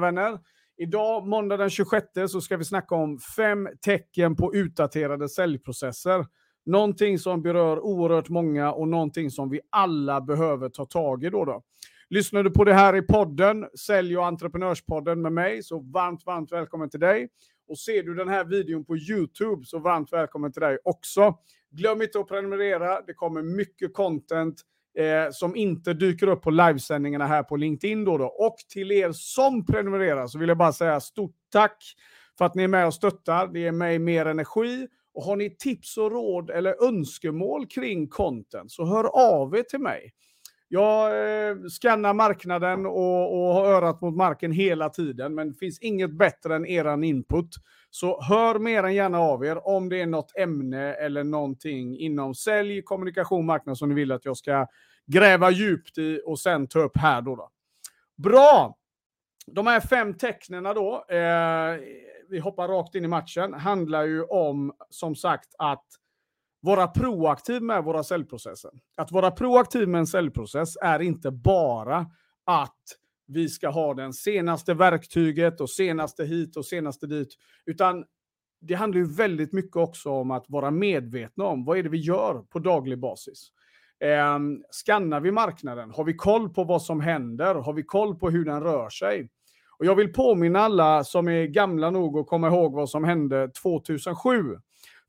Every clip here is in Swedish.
vänner. Idag, måndag den 26, så ska vi snacka om fem tecken på utdaterade säljprocesser. Någonting som berör oerhört många och någonting som vi alla behöver ta tag i. Då då. Lyssnar du på det här i podden, Sälj och entreprenörspodden med mig, så varmt, varmt välkommen till dig. Och ser du den här videon på YouTube, så varmt välkommen till dig också. Glöm inte att prenumerera, det kommer mycket content eh, som inte dyker upp på livesändningarna här på LinkedIn. Då, då Och till er som prenumererar så vill jag bara säga stort tack för att ni är med och stöttar. Det ger mig mer energi. Och har ni tips och råd eller önskemål kring content så hör av er till mig. Jag eh, skannar marknaden och, och har örat mot marken hela tiden, men det finns inget bättre än eran input. Så hör mer än gärna av er om det är något ämne eller någonting inom sälj, kommunikation, marknad som ni vill att jag ska gräva djupt i och sen ta upp här då. då. Bra! De här fem tecknen då, eh, vi hoppar rakt in i matchen, handlar ju om som sagt att vara proaktiv med våra säljprocesser. Att vara proaktiv med en säljprocess är inte bara att vi ska ha den senaste verktyget och senaste hit och senaste dit, utan det handlar ju väldigt mycket också om att vara medvetna om vad är det vi gör på daglig basis. Eh, skannar vi marknaden? Har vi koll på vad som händer? Har vi koll på hur den rör sig? Och jag vill påminna alla som är gamla nog att komma ihåg vad som hände 2007.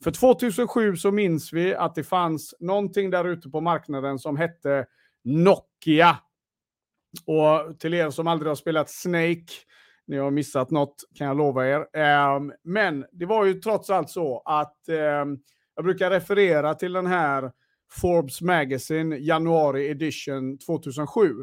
För 2007 så minns vi att det fanns någonting där ute på marknaden som hette Nokia. Och till er som aldrig har spelat Snake, ni har missat något kan jag lova er. Ehm, men det var ju trots allt så att ehm, jag brukar referera till den här Forbes Magazine januari edition 2007.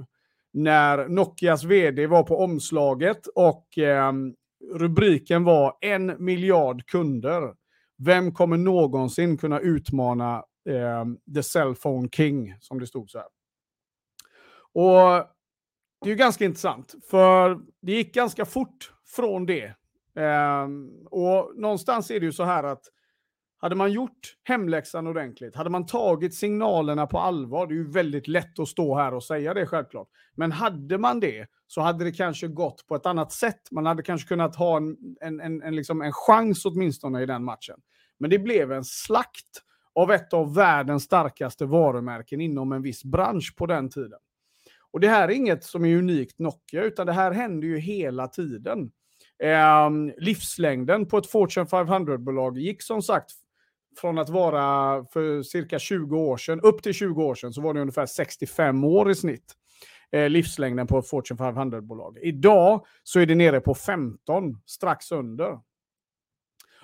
När Nokias vd var på omslaget och ehm, rubriken var en miljard kunder. Vem kommer någonsin kunna utmana eh, the cellphone king, som det stod så här. Och det är ju ganska intressant, för det gick ganska fort från det. Eh, och någonstans är det ju så här att hade man gjort hemläxan ordentligt, hade man tagit signalerna på allvar, det är ju väldigt lätt att stå här och säga det självklart, men hade man det så hade det kanske gått på ett annat sätt. Man hade kanske kunnat ha en, en, en, en, liksom en chans åtminstone i den matchen. Men det blev en slakt av ett av världens starkaste varumärken inom en viss bransch på den tiden. Och det här är inget som är unikt Nokia, utan det här händer ju hela tiden. Eh, livslängden på ett Fortune 500-bolag gick som sagt från att vara för cirka 20 år sedan, upp till 20 år sedan, så var det ungefär 65 år i snitt. Eh, livslängden på ett Fortune 500-bolag. Idag så är det nere på 15, strax under.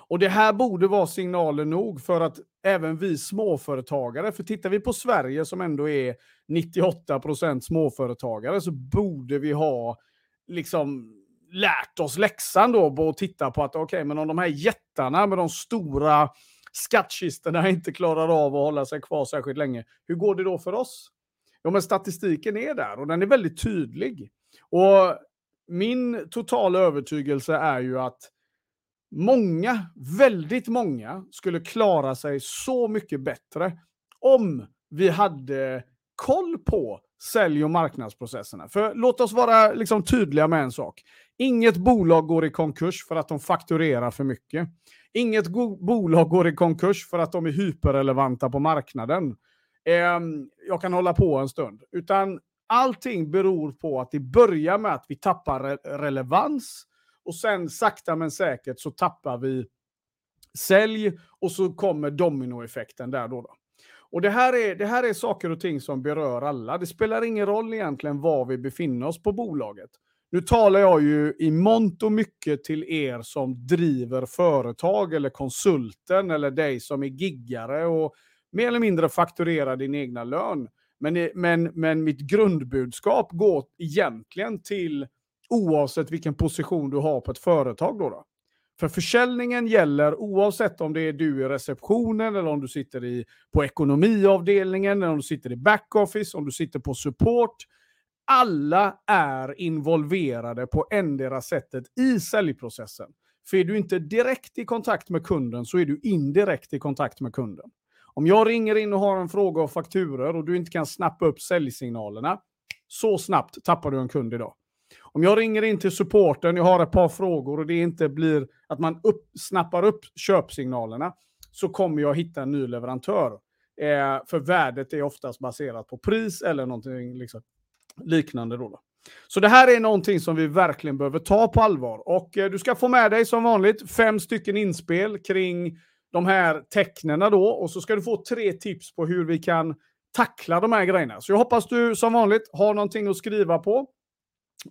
Och det här borde vara signaler nog för att även vi småföretagare, för tittar vi på Sverige som ändå är 98% småföretagare, så borde vi ha liksom lärt oss läxan då på att titta på att okej, okay, men om de här jättarna med de stora skattkistorna inte klarar av att hålla sig kvar särskilt länge, hur går det då för oss? Jo, men statistiken är där och den är väldigt tydlig. Och min totala övertygelse är ju att många, väldigt många, skulle klara sig så mycket bättre om vi hade koll på sälj och marknadsprocesserna. För låt oss vara liksom tydliga med en sak. Inget bolag går i konkurs för att de fakturerar för mycket. Inget bolag går i konkurs för att de är hyperrelevanta på marknaden. Eh, jag kan hålla på en stund. Utan allting beror på att det börjar med att vi tappar re relevans och sen sakta men säkert så tappar vi sälj och så kommer dominoeffekten där då. då. Och det här, är, det här är saker och ting som berör alla. Det spelar ingen roll egentligen var vi befinner oss på bolaget. Nu talar jag ju i mångt och mycket till er som driver företag eller konsulten eller dig som är giggare och mer eller mindre fakturerar din egna lön. Men, men, men mitt grundbudskap går egentligen till oavsett vilken position du har på ett företag. Då, då. För försäljningen gäller oavsett om det är du i receptionen eller om du sitter i, på ekonomiavdelningen, eller om du sitter i backoffice, om du sitter på support. Alla är involverade på endera sättet i säljprocessen. För är du inte direkt i kontakt med kunden så är du indirekt i kontakt med kunden. Om jag ringer in och har en fråga och fakturer och du inte kan snappa upp säljsignalerna, så snabbt tappar du en kund idag. Om jag ringer in till supporten, jag har ett par frågor och det inte blir att man upp, snappar upp köpsignalerna, så kommer jag hitta en ny leverantör. Eh, för värdet är oftast baserat på pris eller någonting liksom liknande. Då, då. Så det här är någonting som vi verkligen behöver ta på allvar. Och eh, du ska få med dig som vanligt fem stycken inspel kring de här tecknena då. Och så ska du få tre tips på hur vi kan tackla de här grejerna. Så jag hoppas du som vanligt har någonting att skriva på.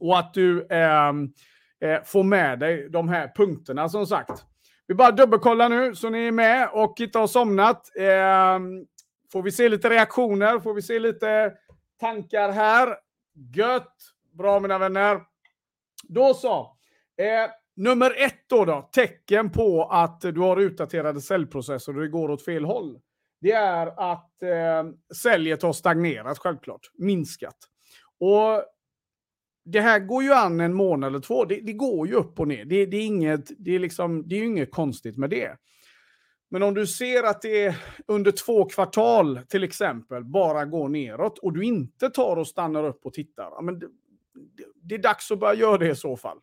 Och att du eh, eh, får med dig de här punkterna som sagt. Vi bara dubbelkollar nu så ni är med och inte har somnat. Eh, får vi se lite reaktioner? Får vi se lite tankar här? Gött! Bra mina vänner. Då så. Eh, nummer ett då, då, tecken på att du har utdaterade säljprocesser och det går åt fel håll. Det är att eh, säljet har stagnerat självklart, minskat. Och det här går ju an en månad eller två. Det, det går ju upp och ner. Det, det är inget, det är liksom, det är inget konstigt med det. Men om du ser att det under två kvartal till exempel bara går neråt och du inte tar och stannar upp och tittar. men det, det är dags att börja göra det i så fall.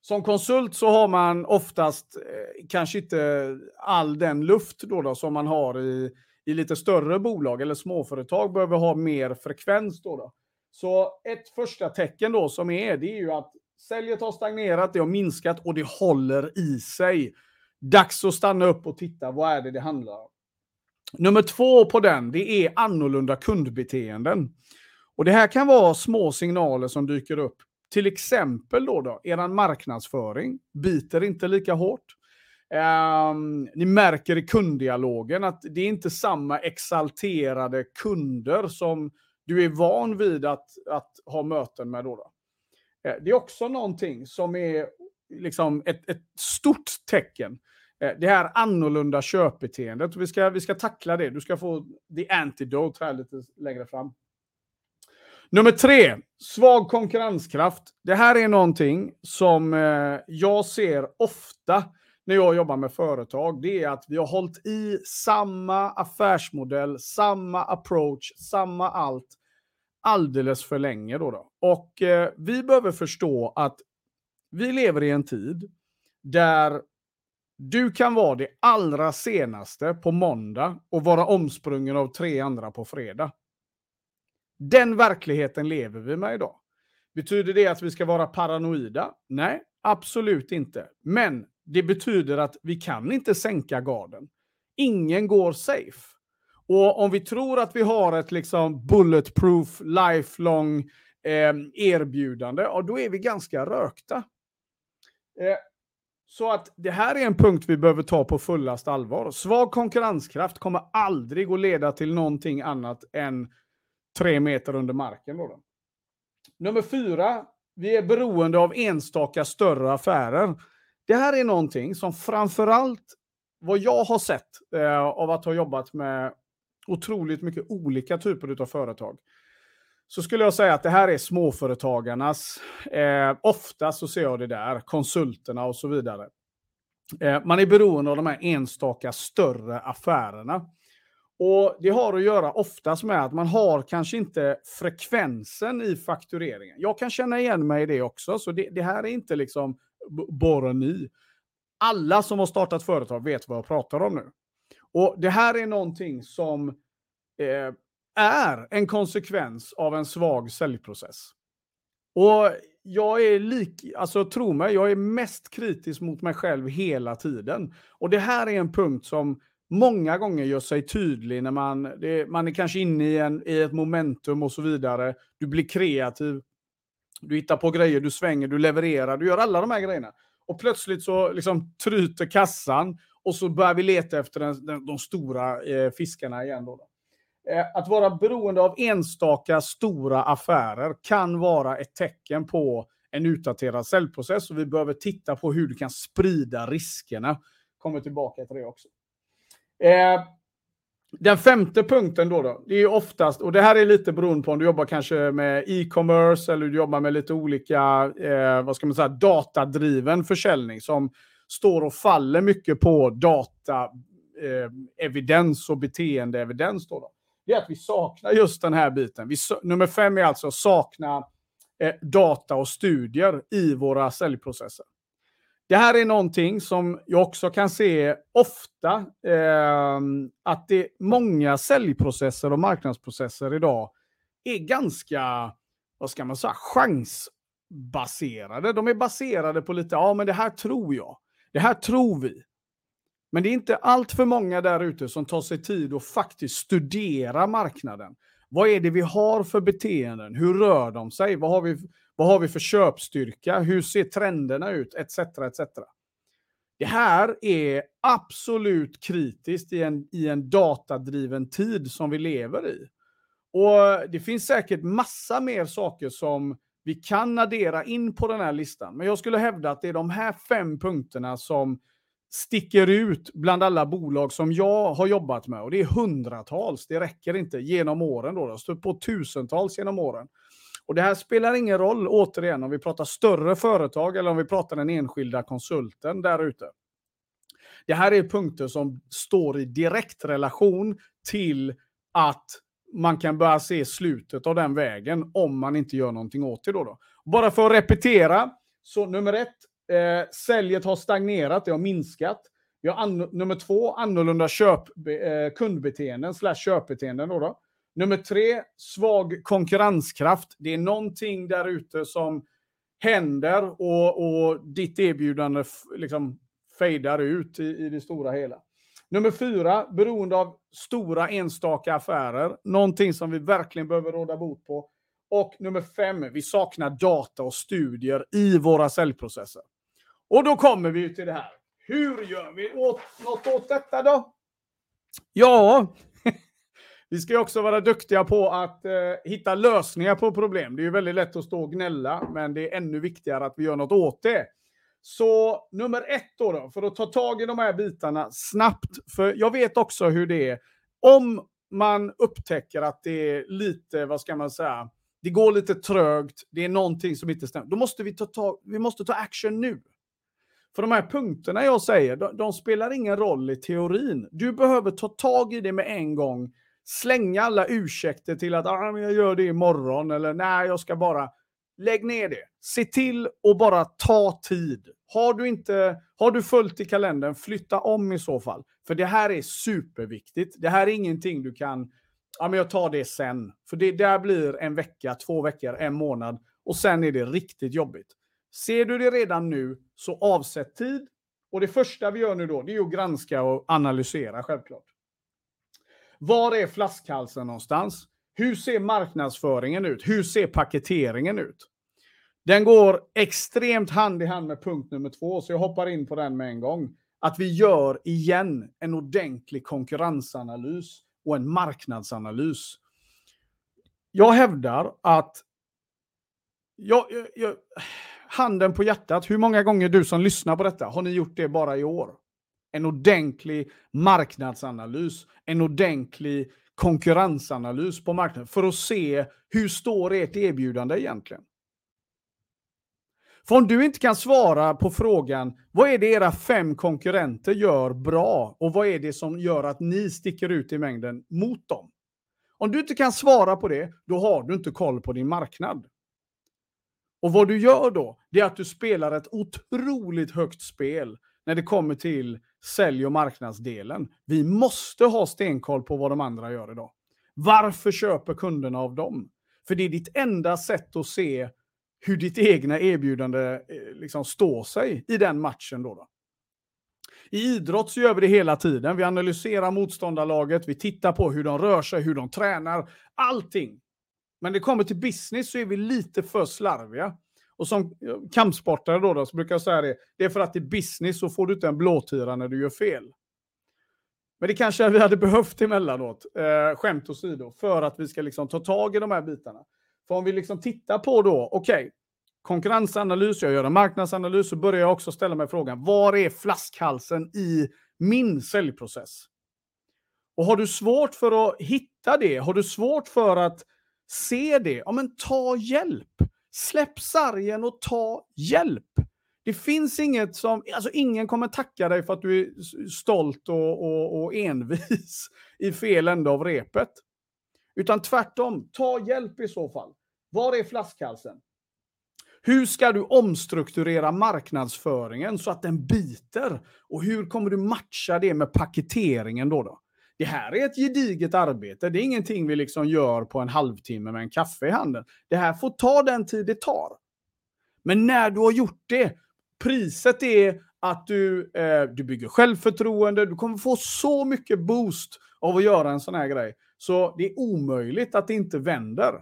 Som konsult så har man oftast eh, kanske inte all den luft då, då som man har i, i lite större bolag eller småföretag behöver ha mer frekvens. Då, då. Så ett första tecken då som är, det är ju att säljet har stagnerat, det har minskat och det håller i sig. Dags att stanna upp och titta, vad är det det handlar om? Nummer två på den, det är annorlunda kundbeteenden. Och det här kan vara små signaler som dyker upp. Till exempel då, då er marknadsföring biter inte lika hårt. Um, ni märker i kunddialogen att det är inte samma exalterade kunder som du är van vid att, att ha möten med. Då, då. Eh, det är också någonting som är liksom ett, ett stort tecken. Eh, det här annorlunda köpbeteendet. Vi ska, vi ska tackla det. Du ska få the antidote här lite längre fram. Nummer tre, svag konkurrenskraft. Det här är någonting som eh, jag ser ofta när jag jobbar med företag. Det är att vi har hållit i samma affärsmodell, samma approach, samma allt alldeles för länge. Då, då. Och eh, vi behöver förstå att vi lever i en tid där du kan vara det allra senaste på måndag och vara omsprungen av tre andra på fredag. Den verkligheten lever vi med idag. Betyder det att vi ska vara paranoida? Nej, absolut inte. Men det betyder att vi kan inte sänka garden. Ingen går safe. Och om vi tror att vi har ett liksom bulletproof, lifelong eh, erbjudande, ja, då är vi ganska rökta. Eh, så att det här är en punkt vi behöver ta på fullast allvar. Svag konkurrenskraft kommer aldrig att leda till någonting annat än tre meter under marken. Då, då. Nummer fyra, vi är beroende av enstaka större affärer. Det här är någonting som framförallt vad jag har sett eh, av att ha jobbat med otroligt mycket olika typer av företag. Så skulle jag säga att det här är småföretagarnas, eh, ofta så ser jag det där, konsulterna och så vidare. Eh, man är beroende av de här enstaka större affärerna. Och Det har att göra oftast med att man har kanske inte frekvensen i faktureringen. Jag kan känna igen mig i det också, så det, det här är inte liksom bara ni. Alla som har startat företag vet vad jag pratar om nu. Och Det här är någonting som eh, är en konsekvens av en svag säljprocess. Och jag är lik, alltså tro mig, jag är mest kritisk mot mig själv hela tiden. Och det här är en punkt som många gånger gör sig tydlig när man, det, man är kanske inne i, en, i ett momentum och så vidare. Du blir kreativ, du hittar på grejer, du svänger, du levererar, du gör alla de här grejerna. Och plötsligt så liksom tryter kassan och så börjar vi leta efter den, den, de stora eh, fiskarna igen. Då, då. Eh, att vara beroende av enstaka stora affärer kan vara ett tecken på en utdaterad säljprocess och vi behöver titta på hur du kan sprida riskerna. Kommer tillbaka till det också. Eh, den femte punkten då, då, det är oftast, och det här är lite beroende på om du jobbar kanske med e-commerce eller du jobbar med lite olika, eh, vad ska man säga, datadriven försäljning som står och faller mycket på data, eh, evidens och beteendeevidens. Då, då. Det är att vi saknar just den här biten. Vi, nummer fem är alltså sakna eh, data och studier i våra säljprocesser. Det här är någonting som jag också kan se ofta, eh, att det många säljprocesser och marknadsprocesser idag är ganska, vad ska man säga, chansbaserade. De är baserade på lite, ja men det här tror jag, det här tror vi. Men det är inte allt för många där ute som tar sig tid att faktiskt studera marknaden. Vad är det vi har för beteenden? Hur rör de sig? Vad har vi, vad har vi för köpstyrka? Hur ser trenderna ut? Etc. etc. Det här är absolut kritiskt i en, i en datadriven tid som vi lever i. Och det finns säkert massa mer saker som vi kan addera in på den här listan. Men jag skulle hävda att det är de här fem punkterna som sticker ut bland alla bolag som jag har jobbat med. Och det är hundratals, det räcker inte, genom åren. Då. Det stött på tusentals genom åren. Och det här spelar ingen roll, återigen, om vi pratar större företag eller om vi pratar den enskilda konsulten där ute. Det här är punkter som står i direkt relation till att man kan börja se slutet av den vägen om man inte gör någonting åt det. Då, då. Bara för att repetera, så nummer ett, eh, säljet har stagnerat, det har minskat. Vi har nummer två, annorlunda köp, eh, kundbeteenden slash köpbeteenden. Då, då Nummer tre, svag konkurrenskraft. Det är någonting där ute som händer och, och ditt erbjudande liksom fejdar ut i, i det stora hela. Nummer fyra, beroende av stora enstaka affärer. Någonting som vi verkligen behöver råda bot på. Och nummer fem, vi saknar data och studier i våra säljprocesser. Och då kommer vi till det här. Hur gör vi åt, något åt detta då? Ja, vi ska också vara duktiga på att eh, hitta lösningar på problem. Det är ju väldigt lätt att stå och gnälla, men det är ännu viktigare att vi gör något åt det. Så nummer ett då, då, för att ta tag i de här bitarna snabbt. För jag vet också hur det är. Om man upptäcker att det är lite, vad ska man säga, det går lite trögt, det är någonting som inte stämmer. Då måste vi ta, tag, vi måste ta action nu. För de här punkterna jag säger, de, de, spelar ingen roll i teorin. Du behöver ta tag i det med en gång. Slänga alla ursäkter till att ah, jag gör det imorgon eller nej, jag ska bara lägg ner det. Se till att bara ta tid. Har du, inte, har du följt i kalendern, flytta om i så fall. För det här är superviktigt. Det här är ingenting du kan, ja men jag tar det sen. För det där blir en vecka, två veckor, en månad och sen är det riktigt jobbigt. Ser du det redan nu, så avsätt tid. Och det första vi gör nu då, det är att granska och analysera självklart. Var är flaskhalsen någonstans? Hur ser marknadsföringen ut? Hur ser paketeringen ut? Den går extremt hand i hand med punkt nummer två, så jag hoppar in på den med en gång. Att vi gör igen en ordentlig konkurrensanalys och en marknadsanalys. Jag hävdar att jag, jag, jag, handen på hjärtat, hur många gånger du som lyssnar på detta, har ni gjort det bara i år? En ordentlig marknadsanalys, en ordentlig konkurrensanalys på marknaden för att se hur står ert erbjudande egentligen. För om du inte kan svara på frågan, vad är det era fem konkurrenter gör bra och vad är det som gör att ni sticker ut i mängden mot dem? Om du inte kan svara på det, då har du inte koll på din marknad. Och vad du gör då, det är att du spelar ett otroligt högt spel när det kommer till sälj och marknadsdelen. Vi måste ha stenkoll på vad de andra gör idag. Varför köper kunderna av dem? För det är ditt enda sätt att se hur ditt egna erbjudande eh, liksom står sig i den matchen. Då, då. I idrott så gör vi det hela tiden. Vi analyserar motståndarlaget, vi tittar på hur de rör sig, hur de tränar, allting. Men det kommer till business så är vi lite för slarviga. Och som eh, kampsportare då, då så brukar jag säga det, det är för att i business så får du inte en blåtira när du gör fel. Men det kanske vi hade behövt emellanåt, eh, skämt åsido, för att vi ska liksom ta tag i de här bitarna. För om vi liksom tittar på då, okej, okay, konkurrensanalys, jag gör en marknadsanalys, så börjar jag också ställa mig frågan, var är flaskhalsen i min säljprocess? Och har du svårt för att hitta det, har du svårt för att se det, ja men ta hjälp. Släpp sargen och ta hjälp. Det finns inget som, alltså ingen kommer tacka dig för att du är stolt och, och, och envis i fel ände av repet. Utan tvärtom, ta hjälp i så fall. Var är flaskhalsen? Hur ska du omstrukturera marknadsföringen så att den biter? Och hur kommer du matcha det med paketeringen då? då? Det här är ett gediget arbete. Det är ingenting vi liksom gör på en halvtimme med en kaffe i handen. Det här får ta den tid det tar. Men när du har gjort det, priset är att du, eh, du bygger självförtroende, du kommer få så mycket boost av att göra en sån här grej. Så det är omöjligt att det inte vänder.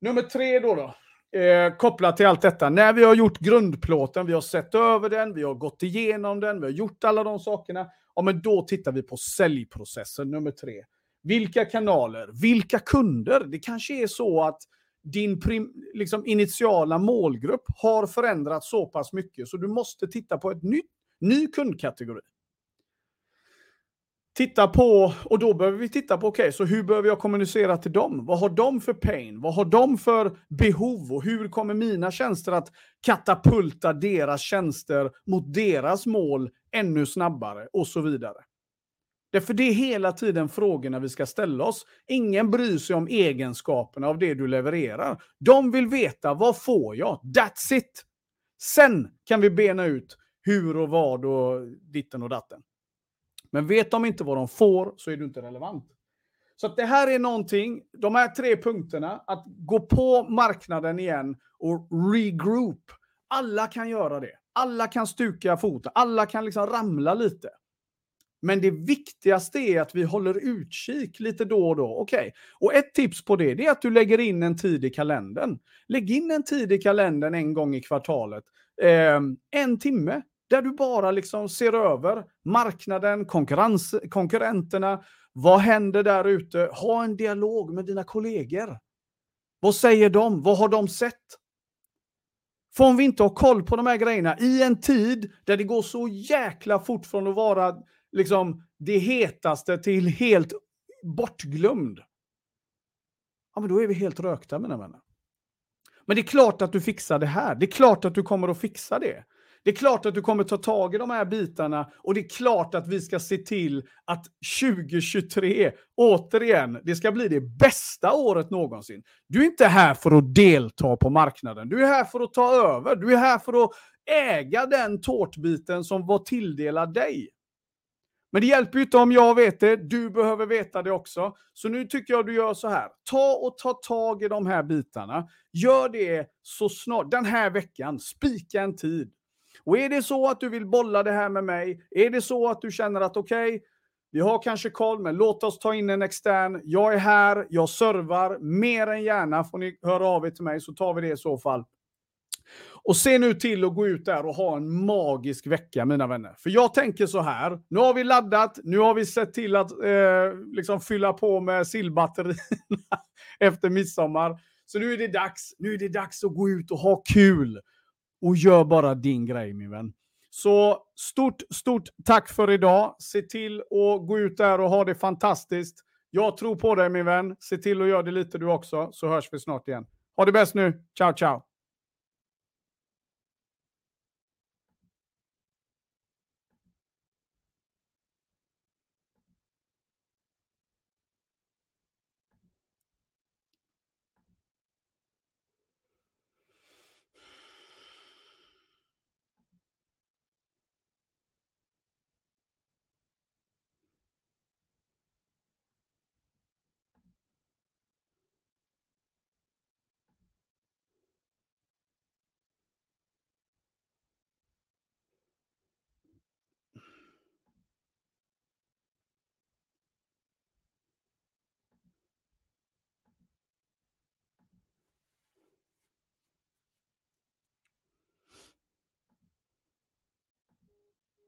Nummer tre då. då eh, kopplat till allt detta. När vi har gjort grundplåten, vi har sett över den, vi har gått igenom den, vi har gjort alla de sakerna. Ja, men då tittar vi på säljprocessen nummer tre. Vilka kanaler? Vilka kunder? Det kanske är så att din prim, liksom initiala målgrupp har förändrats så pass mycket så du måste titta på ett nytt, ny kundkategori titta på, och då behöver vi titta på, okej, okay, så hur behöver jag kommunicera till dem? Vad har de för pain? Vad har de för behov? Och hur kommer mina tjänster att katapulta deras tjänster mot deras mål ännu snabbare? Och så vidare. Därför det är hela tiden frågorna vi ska ställa oss. Ingen bryr sig om egenskaperna av det du levererar. De vill veta, vad får jag? That's it! Sen kan vi bena ut hur och vad och ditten och datten. Men vet de inte vad de får så är du inte relevant. Så det här är någonting, de här tre punkterna, att gå på marknaden igen och regroup. Alla kan göra det. Alla kan stuka foten, alla kan liksom ramla lite. Men det viktigaste är att vi håller utkik lite då och då. Okej, okay. och ett tips på det är att du lägger in en tid i kalendern. Lägg in en tid i kalendern en gång i kvartalet. Eh, en timme, där du bara liksom ser över marknaden, konkurrens, konkurrenterna, vad händer där ute? Ha en dialog med dina kollegor. Vad säger de? Vad har de sett? För om vi inte har koll på de här grejerna i en tid där det går så jäkla fort från att vara liksom det hetaste till helt bortglömd. Ja, men då är vi helt rökta mina vänner. Men det är klart att du fixar det här. Det är klart att du kommer att fixa det. Det är klart att du kommer ta tag i de här bitarna och det är klart att vi ska se till att 2023, återigen, det ska bli det bästa året någonsin. Du är inte här för att delta på marknaden. Du är här för att ta över. Du är här för att äga den tårtbiten som var tilldelad dig. Men det hjälper ju inte om jag vet det. Du behöver veta det också. Så nu tycker jag du gör så här. Ta och ta tag i de här bitarna. Gör det så snart. Den här veckan. Spika en tid. Och är det så att du vill bolla det här med mig, är det så att du känner att okej, okay, vi har kanske koll, men låt oss ta in en extern. Jag är här, jag servar, mer än gärna får ni höra av er till mig så tar vi det i så fall. Och se nu till att gå ut där och ha en magisk vecka, mina vänner. För jag tänker så här, nu har vi laddat, nu har vi sett till att eh, liksom fylla på med sillbatterierna efter midsommar. Så nu är det dags, nu är det dags att gå ut och ha kul och gör bara din grej min vän. Så stort, stort tack för idag. Se till att gå ut där och ha det fantastiskt. Jag tror på dig min vän. Se till att göra det lite du också, så hörs vi snart igen. Ha det bäst nu. Ciao, ciao.